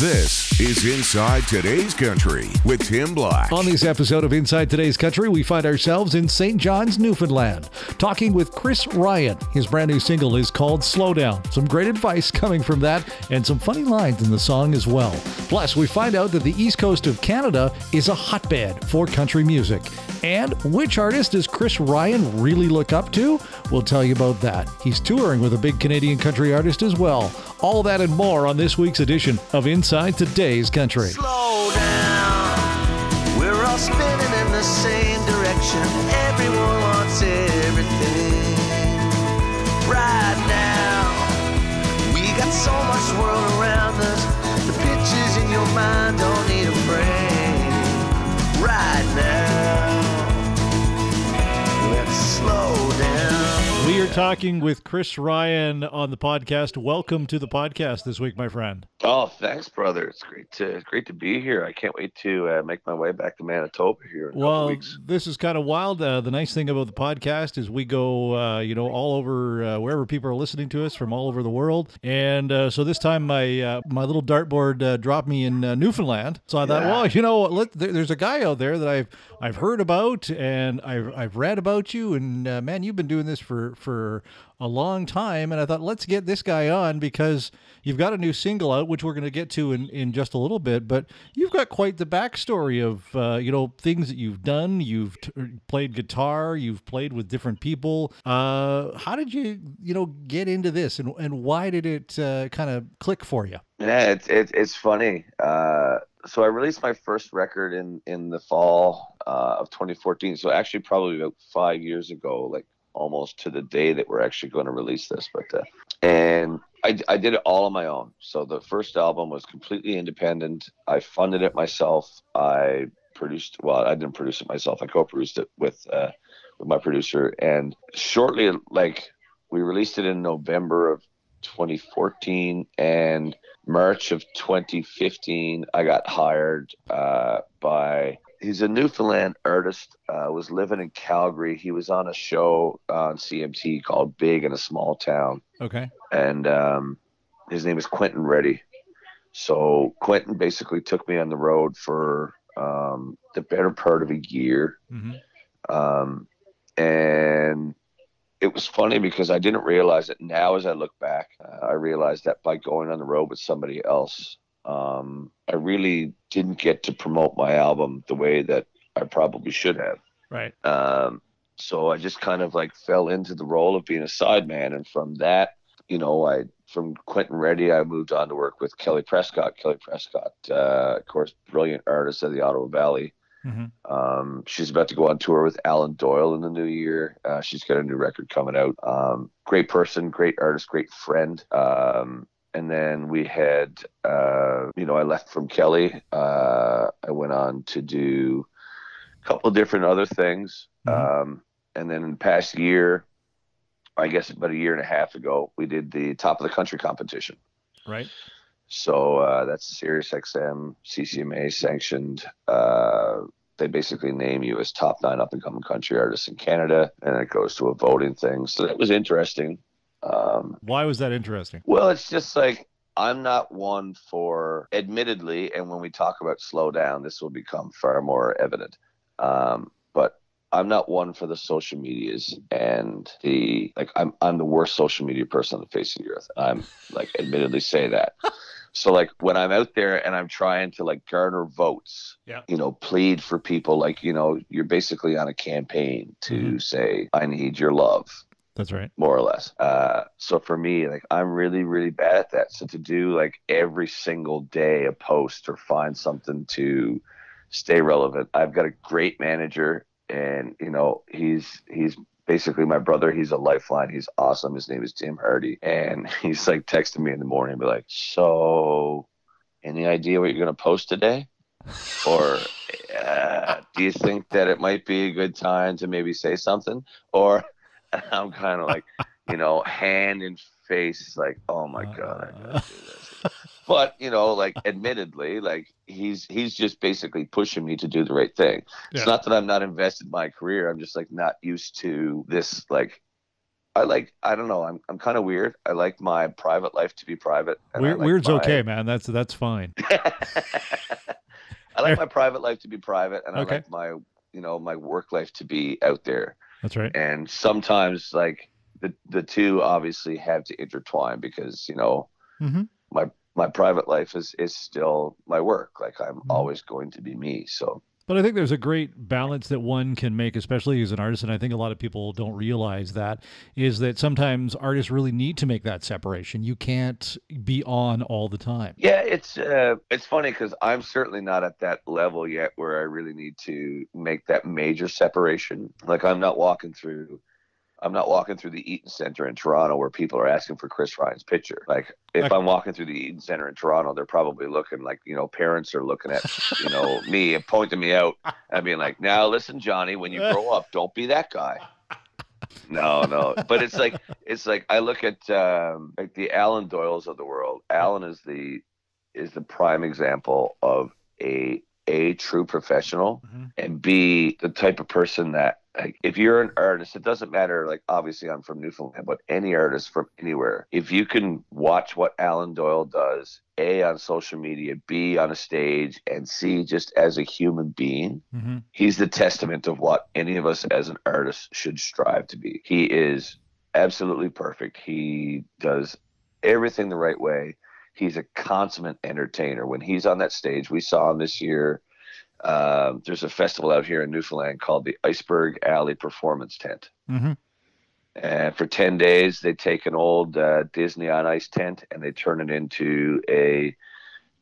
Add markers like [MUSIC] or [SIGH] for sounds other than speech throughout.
This is Inside Today's Country with Tim Black. On this episode of Inside Today's Country, we find ourselves in St. John's, Newfoundland, talking with Chris Ryan. His brand new single is called Slow Down. Some great advice coming from that, and some funny lines in the song as well. Plus, we find out that the east coast of Canada is a hotbed for country music. And which artist does Chris Ryan really look up to? We'll tell you about that. He's touring with a big Canadian country artist as well. All that and more on this week's edition of Inside Today's Country. Slow down. We're all spinning in the same direction. Everyone wants everything. Right now, we got so much world around us. The pictures in your mind down. We are talking with Chris Ryan on the podcast. Welcome to the podcast this week, my friend. Oh, thanks, brother. It's great to great to be here. I can't wait to uh, make my way back to Manitoba here in Well, weeks. this is kind of wild. Uh, the nice thing about the podcast is we go, uh, you know, all over uh, wherever people are listening to us from all over the world. And uh, so this time, my uh, my little dartboard uh, dropped me in uh, Newfoundland. So I thought, Yeah. well, you know, let, there, there's a guy out there that I've I've heard about and I've I've read about you. And uh, man, you've been doing this for for a long time. And I thought, let's get this guy on because you've got a new single out, which we're going to get to in, in just a little bit. But you've got quite the backstory of, uh, you know, things that you've done. You've t- played guitar, you've played with different people. Uh, how did you, you know, get into this and, and why did it uh, kind of click for you? Yeah, it's it's it's funny. Uh, so I released my first record in in the fall uh, of 2014. So actually, probably about five years ago, like almost to the day that we're actually going to release this. But uh, and I I did it all on my own. So the first album was completely independent. I funded it myself. I produced. Well, I didn't produce it myself. I co-produced it with uh, with my producer. And shortly, like we released it in November of 2014 and March of 2015, I got hired uh, by. He's a Newfoundland artist. Uh, was living in Calgary. He was on a show on CMT called Big in a Small Town, Okay. and um, his name is Quentin Reddy. So Quentin basically took me on the road for um, the better part of a year, hmm um, and it was funny because I didn't realize it. Now, as I look back, uh, I realized that by going on the road with somebody else, um, I really didn't get to promote my album the way that I probably should have. Right. Um, so I just kind of like fell into the role of being a sideman, and from that, you know, I from Quentin Reddy, I moved on to work with Kelly Prescott. Kelly Prescott, uh, of course, brilliant artist of the Ottawa Valley. hmm Um, she's about to go on tour with Alan Doyle in the new year. Uh, she's got a new record coming out. Um, great person, great artist, great friend. Um, and then we had, uh, you know, I left from Kelly. Uh, I went on to do a couple of different other things. Um, and then in the past year, I guess about a year and a half ago, we did the top of the country competition. Right. So uh, that's Sirius XM, CCMA sanctioned. Uh, they basically name you as top nine up and coming country artists in Canada, and it goes to a voting thing. So that was interesting. Um, Why was that interesting? well, it's just like I'm not one for, admittedly, and when we talk about slow down, this will become far more evident. Um, but I'm not one for the social medias and the like. I'm I'm the worst social media person on the face of the earth. I'm like [LAUGHS] admittedly say that. So like when I'm out there and I'm trying to like garner votes, Yeah. you know, plead for people, like you know, you're basically on a campaign to Mhm. say, I need your love That's right. more or less. Uh, so for me, like I'm really, really bad at that. So to do like every single day a post or find something to stay relevant, I've got a great manager, and you know he's he's basically my brother. He's a lifeline. He's awesome. His name is Tim Hardy, and [LAUGHS] he's like texting me in the morning, be like, "So, any idea what you're gonna post today?" Or [LAUGHS] uh, do you think that it might be a good time to maybe say something? Or [LAUGHS] I'm kind of like, you know, hand in face, like, oh my god, I gotta do this. [LAUGHS] But you know, like, admittedly, like he's he's just basically pushing me to do the right thing. Yeah. It's not that I'm not invested in my career. I'm just like not used to this like I like I don't know. I'm I'm kind of weird. I like my private life to be private. Weird, like weird's my- okay, man. That's that's fine. [LAUGHS] I like my private life to be private, and Okay. I like my you know my work life to be out there. That's right. And sometimes like the the two obviously have to intertwine because you know hmm my my private life is is still my work. Like I'm Mhm. always going to be me. So But I think there's a great balance that one can make, especially as an artist. And I think a lot of people don't realize that is that sometimes artists really need to make that separation. You can't be on all the time. yeah, it's uh, it's funny because I'm certainly not at that level yet where I really need to make that major separation. Like I'm not walking through. I'm not walking through the Eaton Center in Toronto where people are asking for Chris Ryan's picture. Like if Okay. I'm walking through the Eaton Center in Toronto, they're probably looking like, you know, parents are looking at, you know, [LAUGHS] me and pointing me out and being like, now listen, Johnny, when you grow up, don't be that guy. No, no. But it's like it's like I look at um like the Alan Doyles of the world. Alan is the is the prime example of a a true professional Mhm. and b the type of person that if you're an artist it doesn't matter like obviously i'm from newfoundland but any artist from anywhere if you can watch what alan doyle does a on social media b on a stage and c just as a human being hmm he's the testament of what any of us as an artist should strive to be. He is absolutely perfect. He does everything the right way. He's a consummate entertainer. When he's on that stage, we saw him this year. Um, there's a festival out here in Newfoundland called the Iceberg Alley Performance Tent. hmm And for 10 days, they take an old uh, Disney on Ice tent and they turn it into a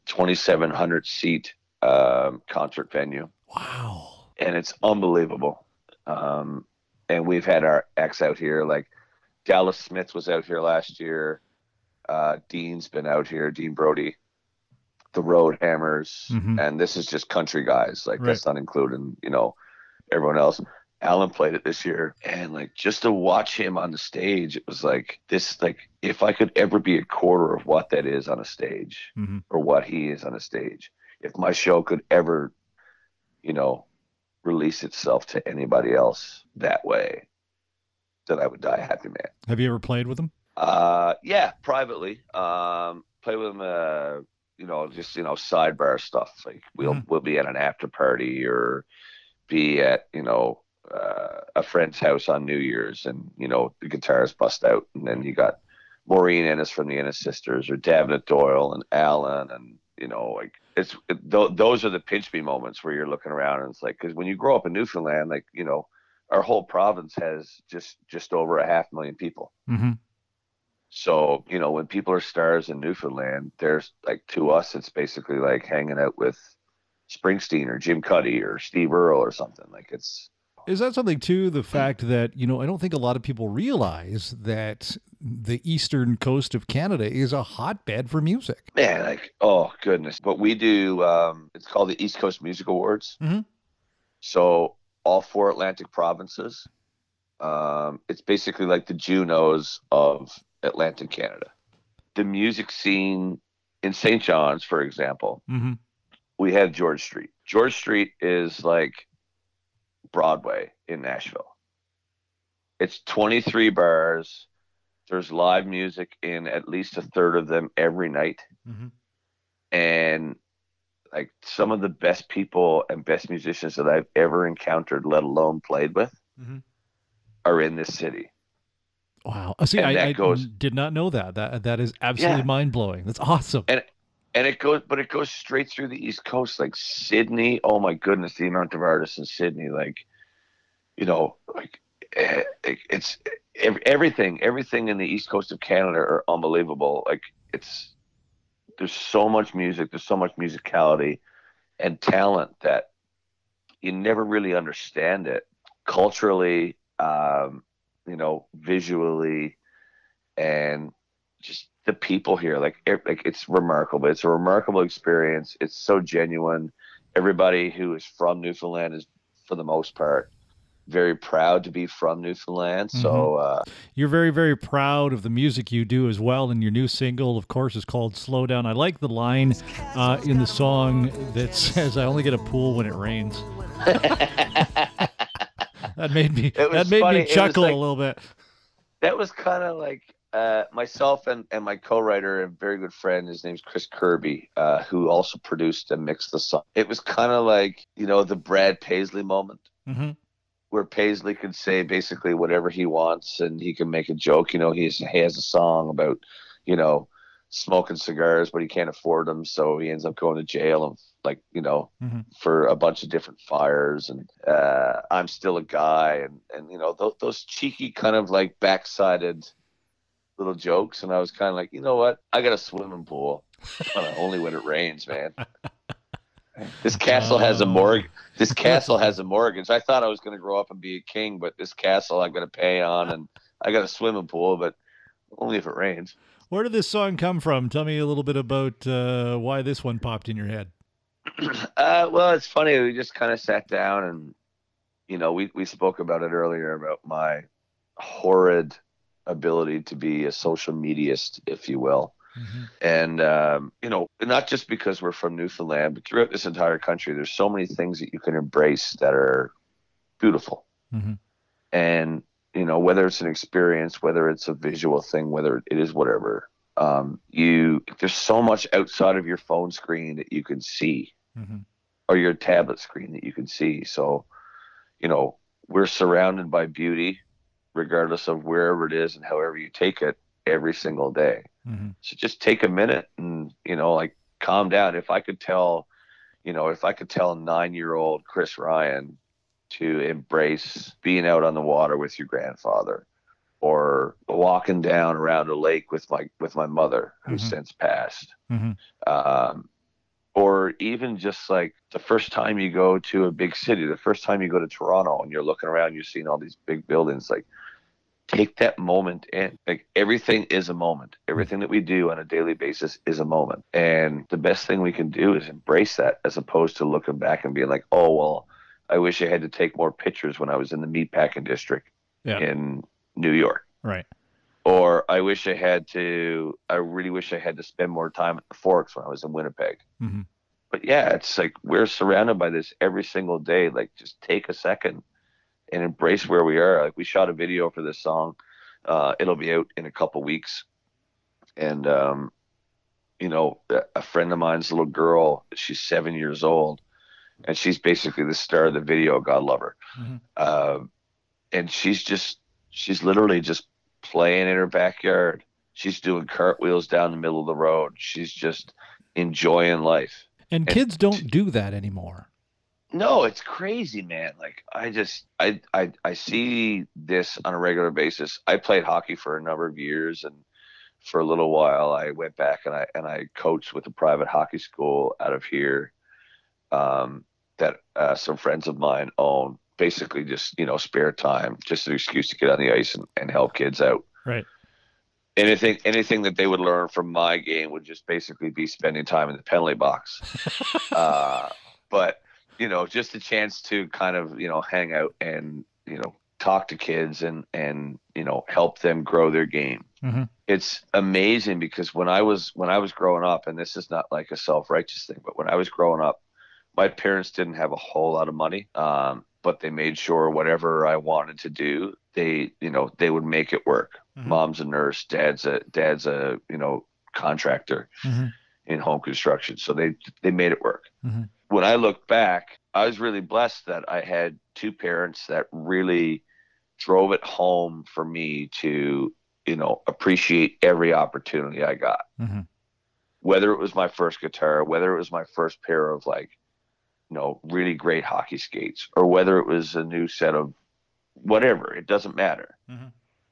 2,700 seat um, concert venue Wow. and it's unbelievable. Um, and we've had our ex out here, like Dallas Smith was out here last year. Uh, Dean's been out here, Dean Brody, the Road Hammers, Mhm. and this is just country guys. Like Right. that's not including, you know, everyone else. Alan played it this year, and like just to watch him on the stage, it was like this. Like if I could ever be a quarter of what that is on a stage, hmm or what he is on a stage. If my show could ever, you know, release itself to anybody else that way, then I would die a happy man. Have you ever played with him? Uh, yeah, privately. Um, play with him. Uh, you know, just you know, sidebar stuff. Like we'll Mhm. we'll be at an after party or be at you know uh, a friend's house on New Year's, and you know the guitars bust out, and then you got Maureen Ennis from the Ennis sisters, or Damhnait Doyle and Alan, and you know like it's it, th- those are the pinch me moments where you're looking around and it's like because when you grow up in Newfoundland, like you know our whole province has just just over a half million people. hmm So, you know, when people are stars in Newfoundland, there's like to us, it's basically like hanging out with Springsteen or Jim Cuddy or Steve Earle or something. Like it's, Is that something too? The fact that you know, I don't think a lot of people realize that the eastern coast of Canada is a hotbed for music. man, like, oh goodness. But we do, um, it's called the East Coast Music Awards. Mhm. So all four Atlantic provinces, um, it's basically like the Junos of Atlantic Canada. The music scene in St. John's, for example, hmm we have George Street. George Street is like Broadway in Nashville. It's 23 bars. There's live music in at least a third of them every night. hmm And like some of the best people and best musicians that I've ever encountered, let alone played with, Mhm. are in this city. Wow. See, And I, I goes- did not know that. That that is absolutely Yeah. mind blowing. That's awesome. and and it goes but it goes straight through the east coast like sydney oh my goodness the amount of artists in sydney like you know like eh, it's everything everything in the east coast of canada are unbelievable like it's there's so much music there's so much musicality and talent that you never really understand it culturally um you know visually and just the people here like it, like it's remarkable it's a remarkable experience it's so genuine everybody who is from newfoundland is for the most part very proud to be from newfoundland so uh You're very, very proud of the music you do as well. And your new single, of course, is called Slow Down. I like the line uh, in the song that [LAUGHS] says, I only get a pool when it rains. [LAUGHS] that made me that made funny. me chuckle like- a little bit. that was kind of like uh, myself and, and my co-writer and very good friend. His name's Chris Kirby, uh, who also produced and mixed the song. It was kind of like you know the Brad Paisley moment. Mm-hmm. Where Paisley could say basically whatever he wants, and he can make a joke. You know, he's he has a song about, you know, smoking cigars, but he can't afford them, so he ends up going to jail and like you know Mm-hmm. for a bunch of different fires. And uh, I'm still a guy, and and you know those those cheeky kind of like backsided little jokes. And I was kind of like, you know what? I got a swimming pool, [LAUGHS] only when it rains, man. This castle has a Oh. mortgage. This castle [LAUGHS] has a mortgage. I thought I was going to grow up and be a king, but this castle I'm going to pay on, and I got a swimming pool, but only if it rains. Where did this song come from? Tell me a little bit about uh, why this one popped in your head. [CLEARS THROAT] Uh, well, it's funny. We just kind of sat down and, you know, we, we spoke about it earlier about my horrid ability to be a social mediaist, if you will. Mm-hmm. And, um, you know, not just because we're from Newfoundland, but throughout this entire country, there's so many things that you can embrace that are beautiful. Mhm. And, you know, whether it's an experience, whether it's a visual thing, whether it is whatever, um, you, there's so much outside of your phone screen that you can see Mm-hmm. or your tablet screen that you can see. So, you know, we're surrounded by beauty, regardless of wherever it is and however you take it every single day. Mm-hmm. So just take a minute and, you know, like calm down. If I could tell, you know, if I could tell nine year old Chris Ryan to embrace being out on the water with your grandfather or walking down around a lake with my with my mother who's Mhm. since passed Mm-hmm. um, or even just like the first time you go to a big city, the first time you go to Toronto and you're looking around, you're seeing all these big buildings. Like, take that moment in. Like, everything is a moment. Everything that we do on a daily basis is a moment. And the best thing we can do is embrace that as opposed to looking back and being like, oh, well, I wish I had to take more pictures when I was in the meatpacking district Yeah. in New York Right. or I wish I had to. I really wish I had to spend more time at the Forks when I was in Winnipeg. Mhm. But yeah, it's like we're surrounded by this every single day. Like, just take a second and embrace where we are. Like, we shot a video for this song. Uh, it'll be out in a couple weeks, and um, you know, a friend of mine's little girl. She's seven years old, and she's basically the star of the video. God love her. Mhm. Um, and she's just she's literally just playing in her backyard. She's doing cartwheels down the middle of the road. She's just enjoying life. And And- kids don't do that anymore. No, it's crazy, man. Like I just I I I see this on a regular basis. I played hockey for a number of years and for a little while I went back and I and I coached with a private hockey school out of here um that uh, some friends of mine own. Basically just, you know, spare time, just an excuse to get on the ice and, and help kids out. Right. anything anything that they would learn from my game would just basically be spending time in the penalty box. [LAUGHS] uh, but you know, just a chance to kind of you know hang out and you know talk to kids and and you know help them grow their game. Mhm. It's amazing because when I was when I was growing up, and this is not like a self righteous thing, but when I was growing up, my parents didn't have a whole lot of money. Um, but they made sure whatever I wanted to do, they you know they would make it work Mhm. mom's a nurse dad's a dad's a you know contractor Mhm. in home construction so they they made it work Mhm. when i look back i was really blessed that i had two parents that really drove it home for me to you know appreciate every opportunity i got Mhm. whether it was my first guitar whether it was my first pair of like you know really great hockey skates or whether it was a new set of whatever it doesn't matter Mhm.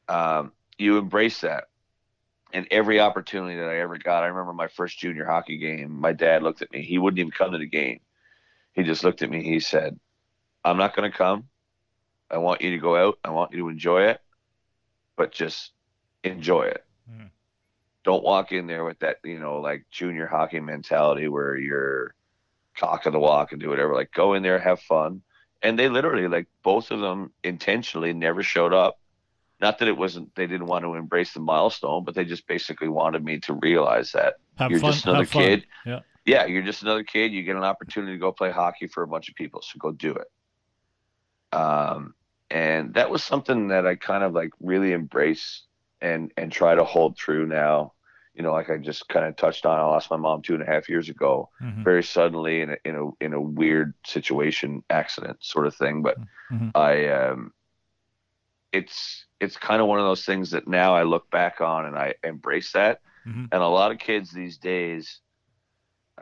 um, you embrace that. And every opportunity that I ever got, I remember my first junior hockey game. My dad looked at me. He wouldn't even come to the game. He just looked at me. He said, "I'm not going to come. I want you to go out. I want you to enjoy it, but just enjoy it. Mhm. Don't walk in there with that, you know, like junior hockey mentality where you're of the walk and do whatever. Like go in there, have fun." And they literally, like both of them, intentionally never showed up not that it wasn't they didn't want to embrace the milestone but they just basically wanted me to realize that Have you're fun. just another kid Yeah. yeah you're just another kid you get an opportunity to go play hockey for a bunch of people so go do it um and that was something that I kind of like really embrace and and try to hold true now. You know, like I just kind of touched on. I lost my mom two and a half years ago, Mhm. very suddenly in a in a in a weird situation, accident sort of thing. But Mhm. I um, it's it's kind of one of those things that now I look back on and I embrace that. Mhm. And a lot of kids these days,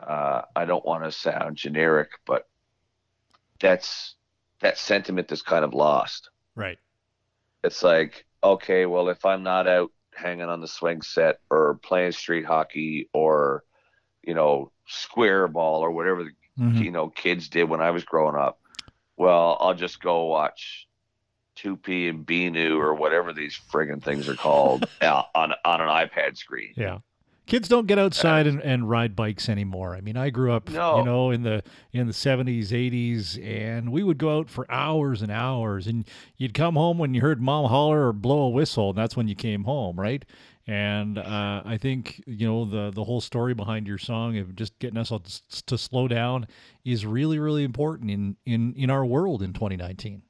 uh, I don't want to sound generic, but that's that sentiment is kind of lost. Right. It's like, okay, well, if I'm not out hanging on the swing set or playing street hockey or, you know, square ball or whatever the Mhm. you know kids did when I was growing up. Well, I'll just go watch 2P and BNU or whatever these friggin' things are called [LAUGHS] uh, on on an iPad screen. Yeah. Kids don't get outside and, and ride bikes anymore. I mean, I grew up, No. you know, in the in the seventies, eighties, and we would go out for hours and hours, and you'd come home when you heard mom holler or blow a whistle, and that's when you came home, right? And uh, I think you know the the whole story behind your song of just getting us all to, to slow down is really really important in in in our world in 2019.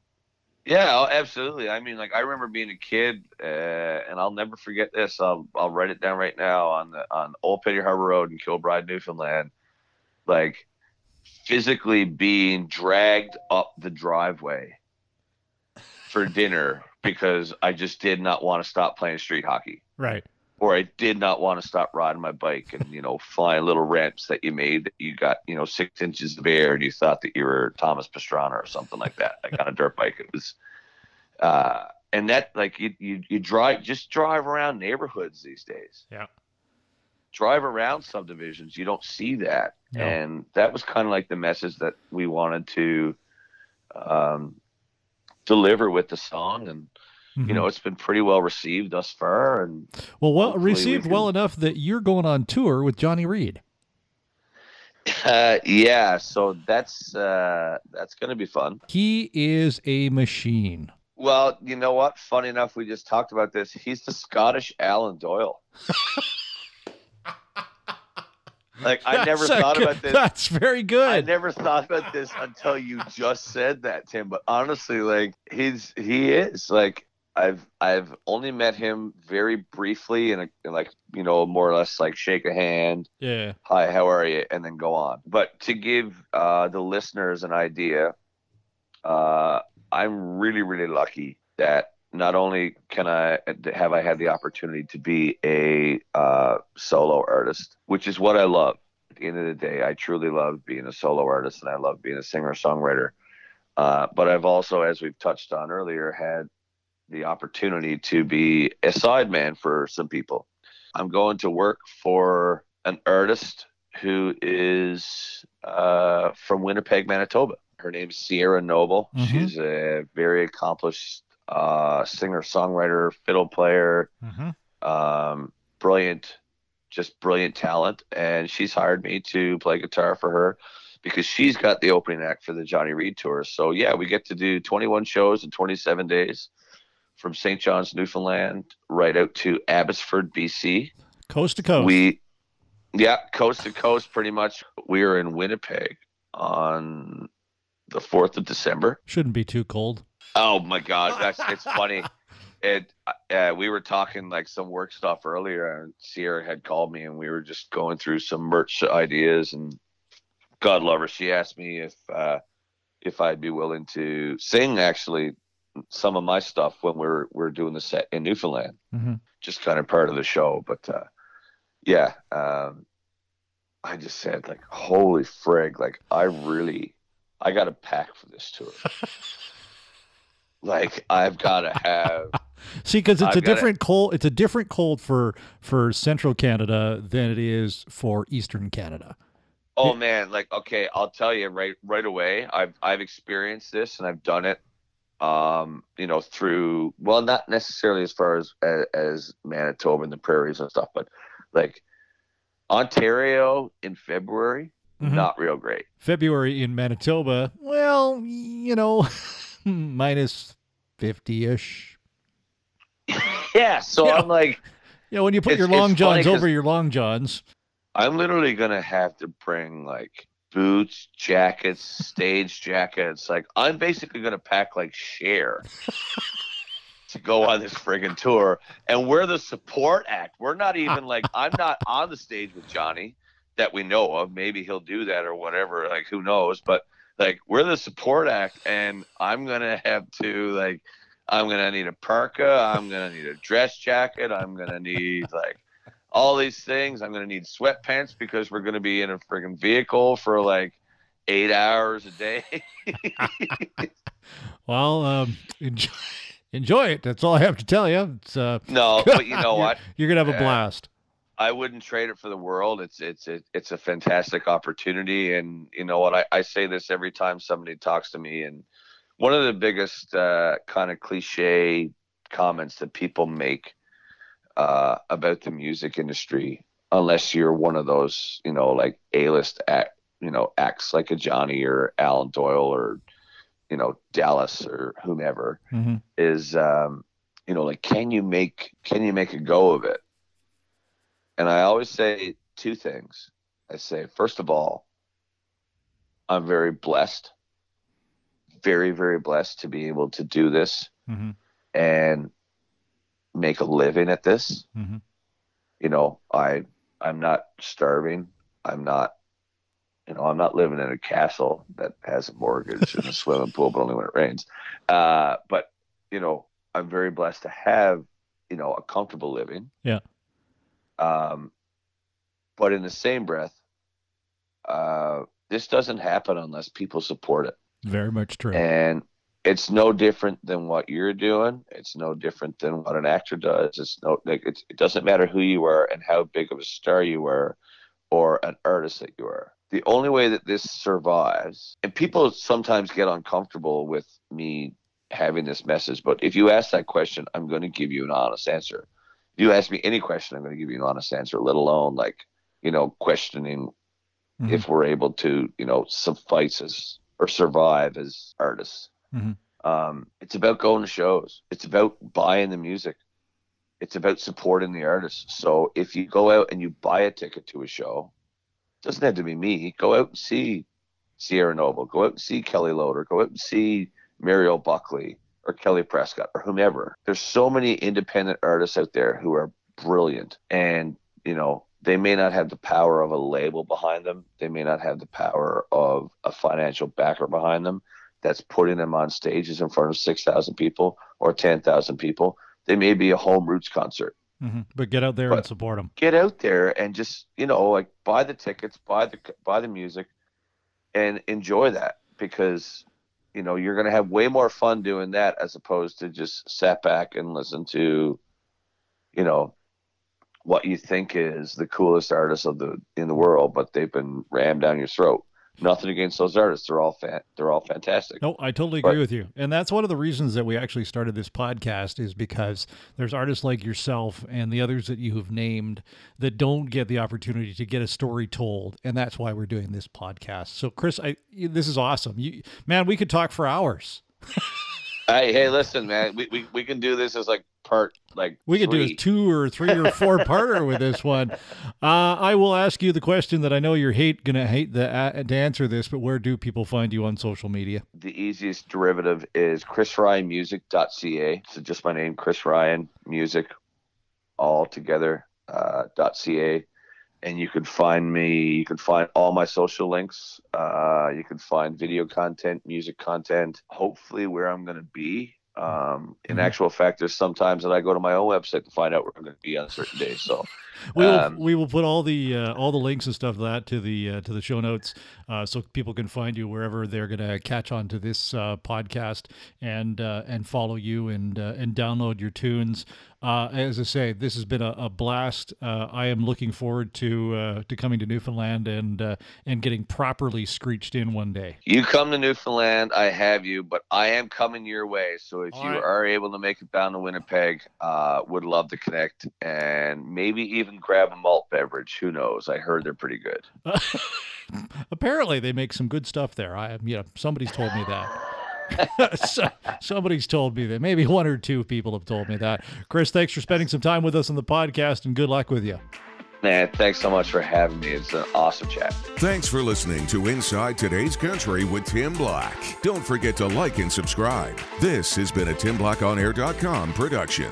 Yeah, absolutely. I mean, like I remember being a kid, uh, and I'll never forget this. I'll I'll write it down right now on the on Old Petty Harbor Road in Kilbride, Newfoundland. Like physically being dragged up the driveway for dinner because I just did not want to stop playing street hockey. Right. Or I did not want to stop riding my bike and you know [LAUGHS] flying little ramps that you made that you got you know six inches of air and you thought that you were Thomas Pastrana or something like that like on a dirt bike it was uh and that like you you, you drive just drive around neighborhoods these days Yeah. drive around subdivisions you don't see that No. and that was kind of like the message that we wanted to um deliver with the song and Mhm. you know it's been pretty well received thus far and well, well hopefully we received well enough that you're going on tour with Johnny Reid. [LAUGHS] Uh, yeah, so that's uh, that's gonna be fun. He is a machine. Well, you know what? Funny enough, we just talked about this. He's the Scottish Alan Doyle. [LAUGHS] like I never That's thought good- about this. That's very good. I never thought about this until you just said that, Tim. But honestly, like he's he is like I've I've only met him very briefly and like you know more or less like shake a hand, yeah. hi, how are you, and then go on. But to give uh, the listeners an idea, uh, I'm really really lucky that not only can I have I had the opportunity to be a uh, solo artist, which is what I love. At the end of the day, I truly love being a solo artist, and I love being a singer songwriter. Uh, but I've also, as we've touched on earlier, had the opportunity to be a sideman for some people. I'm going to work for an artist who is uh, from Winnipeg, Manitoba. Her name's Sierra Noble. Mhm. She's a very accomplished uh, singer, songwriter, fiddle player, Mhm. um, brilliant, just brilliant talent. And she's hired me to play guitar for her because she's got the opening act for the Johnny Reid tour. So yeah, we get to do 21 shows in 27 days from St. John's, Newfoundland, right out to Abbotsford, BC. Coast to coast. We, yeah, coast to coast, pretty much. We are in Winnipeg on the 4th of December. Shouldn't be too cold. Oh my God, that's it's funny. [LAUGHS] It uh, we were talking like some work stuff earlier, and Sierra had called me, and we were just going through some merch ideas. And God love her, she asked me if uh, if I'd be willing to sing actually some of my stuff when we're we're doing the set in Newfoundland, Mhm. just kind of part of the show. But uh, yeah, um, I just said like, holy frig, like I really I got to pack for this tour. [LAUGHS] like I've got to have [LAUGHS] See, because it's I've a gotta- different cold. It's a different cold for for Central Canada than it is for Eastern Canada. Oh man, like okay, I'll tell you right right away. I've I've experienced this and I've done it. Um, you know, through well, not necessarily as far as as, as Manitoba and the prairies and stuff, but like Ontario in February, Mhm. not real great. February in Manitoba, well, you know, [LAUGHS] minus fifty ish. [LAUGHS] Yeah, so. I'm like, You know, when you put your long johns over your long johns. I'm literally gonna have to bring like boots, jackets, stage jackets. Like I'm basically gonna pack like Cher to go on this friggin' tour, and we're the support act. We're not even like I'm not on the stage with Johnny that we know of. Maybe he'll do that or whatever. Like who knows? But like we're the support act, and I'm gonna have to like I'm gonna need a parka. I'm gonna need a dress jacket. I'm gonna need like all these things. I'm gonna need sweatpants because we're gonna be in a friggin' vehicle for like eight hours a day. [LAUGHS] Well, um, enjoy, enjoy it. That's all I have to tell you. It's uh, no, [LAUGHS] but you know you're- what? You're gonna have a blast. I wouldn't trade it for the world. It's it's it, it's a fantastic opportunity, and you know what? I, I say this every time somebody talks to me, and one of the biggest uh, kind of cliche comments that people make uh, about the music industry, unless you're one of those, you know, like A-list act, you know, acts like a Johnny or Alan Doyle or you know Dallas or whomever, hmm is um, you know like can you make can you make a go of it? And i always say two things. I say first of all i'm very blessed very very blessed to be able to do this. Hmm and make a living at this. Hmm you know i i'm not starving. I'm not you know i'm not living in a castle that has a mortgage and a [LAUGHS] swimming pool but only when it rains. Uh, but you know i'm very blessed to have you know a comfortable living. Yeah. um but in the same breath uh this doesn't happen unless people support it. Very much true. and it's no different than what you're doing. It's no different than what an actor does. It's no like it's, it doesn't matter who you are and how big of a star you are, or an artist that you are. The only way that this survives, and people sometimes get uncomfortable with me having this message, but if you ask that question, I'm going to give you an honest answer. If you ask me any question, I'm going to give you an honest answer. Let alone like you know questioning Mhm. if we're able to you know suffice as or survive as artists. Mhm. Um, it's about going to shows. It's about buying the music. It's about supporting the artists. So if you go out and you buy a ticket to a show, it doesn't have to be me. Go out and see Sierra Noble. Go out and see Kellie Loder. Go out and see Muriel Buckley or Kelly Prescott or whomever. There's so many independent artists out there who are brilliant and you know they may not have the power of a label behind them they may not have the power of a financial backer behind them that's putting them on stages in front of 6000 people or 10000 people they may be a home roots concert Mhm. But get out there and support them. get out there and just you know like buy the tickets buy the buy the music and enjoy that because you know you're going to have way more fun doing that as opposed to just sat back and listen to you know what you think is the coolest artist of the in the world but they've been rammed down your throat nothing against those artists they're all fan they're all fantastic No, I totally agree But- with you. And that's one of the reasons that we actually started this podcast is because there's artists like yourself and the others that you have named that don't get the opportunity to get a story told. And that's why we're doing this podcast. So Chris, I this is awesome. You man, we could talk for hours. [LAUGHS] hey hey listen man we, we, we can do this as like part like We could do a two or three or four [LAUGHS] parter with this one. Uh, I will ask you the question that I know you're hate gonna hate the, uh, to answer this, but where do people find you on social media? the easiest derivative is chrisryanmusic.ca. So just my name, Chris Ryan Music, all together uh, .ca. And you can find me. You can find all my social links. Uh, you can find video content, music content. Hopefully, where I'm going to be. Um, in Mhm. actual fact, there's sometimes that I go to my own website to find out where I'm going to be on certain days. So We will, Um, we will put all the uh, all the links and stuff that to the uh, to the show notes, uh, so people can find you wherever they're going to catch on to this uh, podcast and uh, and follow you and uh, and download your tunes. Uh, as I say, this has been a, a blast. Uh, I am looking forward to uh, to coming to Newfoundland and uh, and getting properly screeched in one day. You come to Newfoundland, I have you, but I am coming your way. So if All you right. are able to make it down to Winnipeg, uh, would love to connect and maybe even grab a malt beverage. Who knows? I heard they're pretty good. [LAUGHS] Apparently, they make some good stuff there. I, you know, somebody's told me that. [LAUGHS] So- somebody's told me that. Maybe one or two people have told me that. Chris, thanks for spending some time with us on the podcast, and good luck with you. Man, thanks so much for having me. It's an awesome chat. Thanks for listening to Inside Today's Country with Tim Black. Don't forget to like and subscribe. This has been a TimBlackOnAir.com production.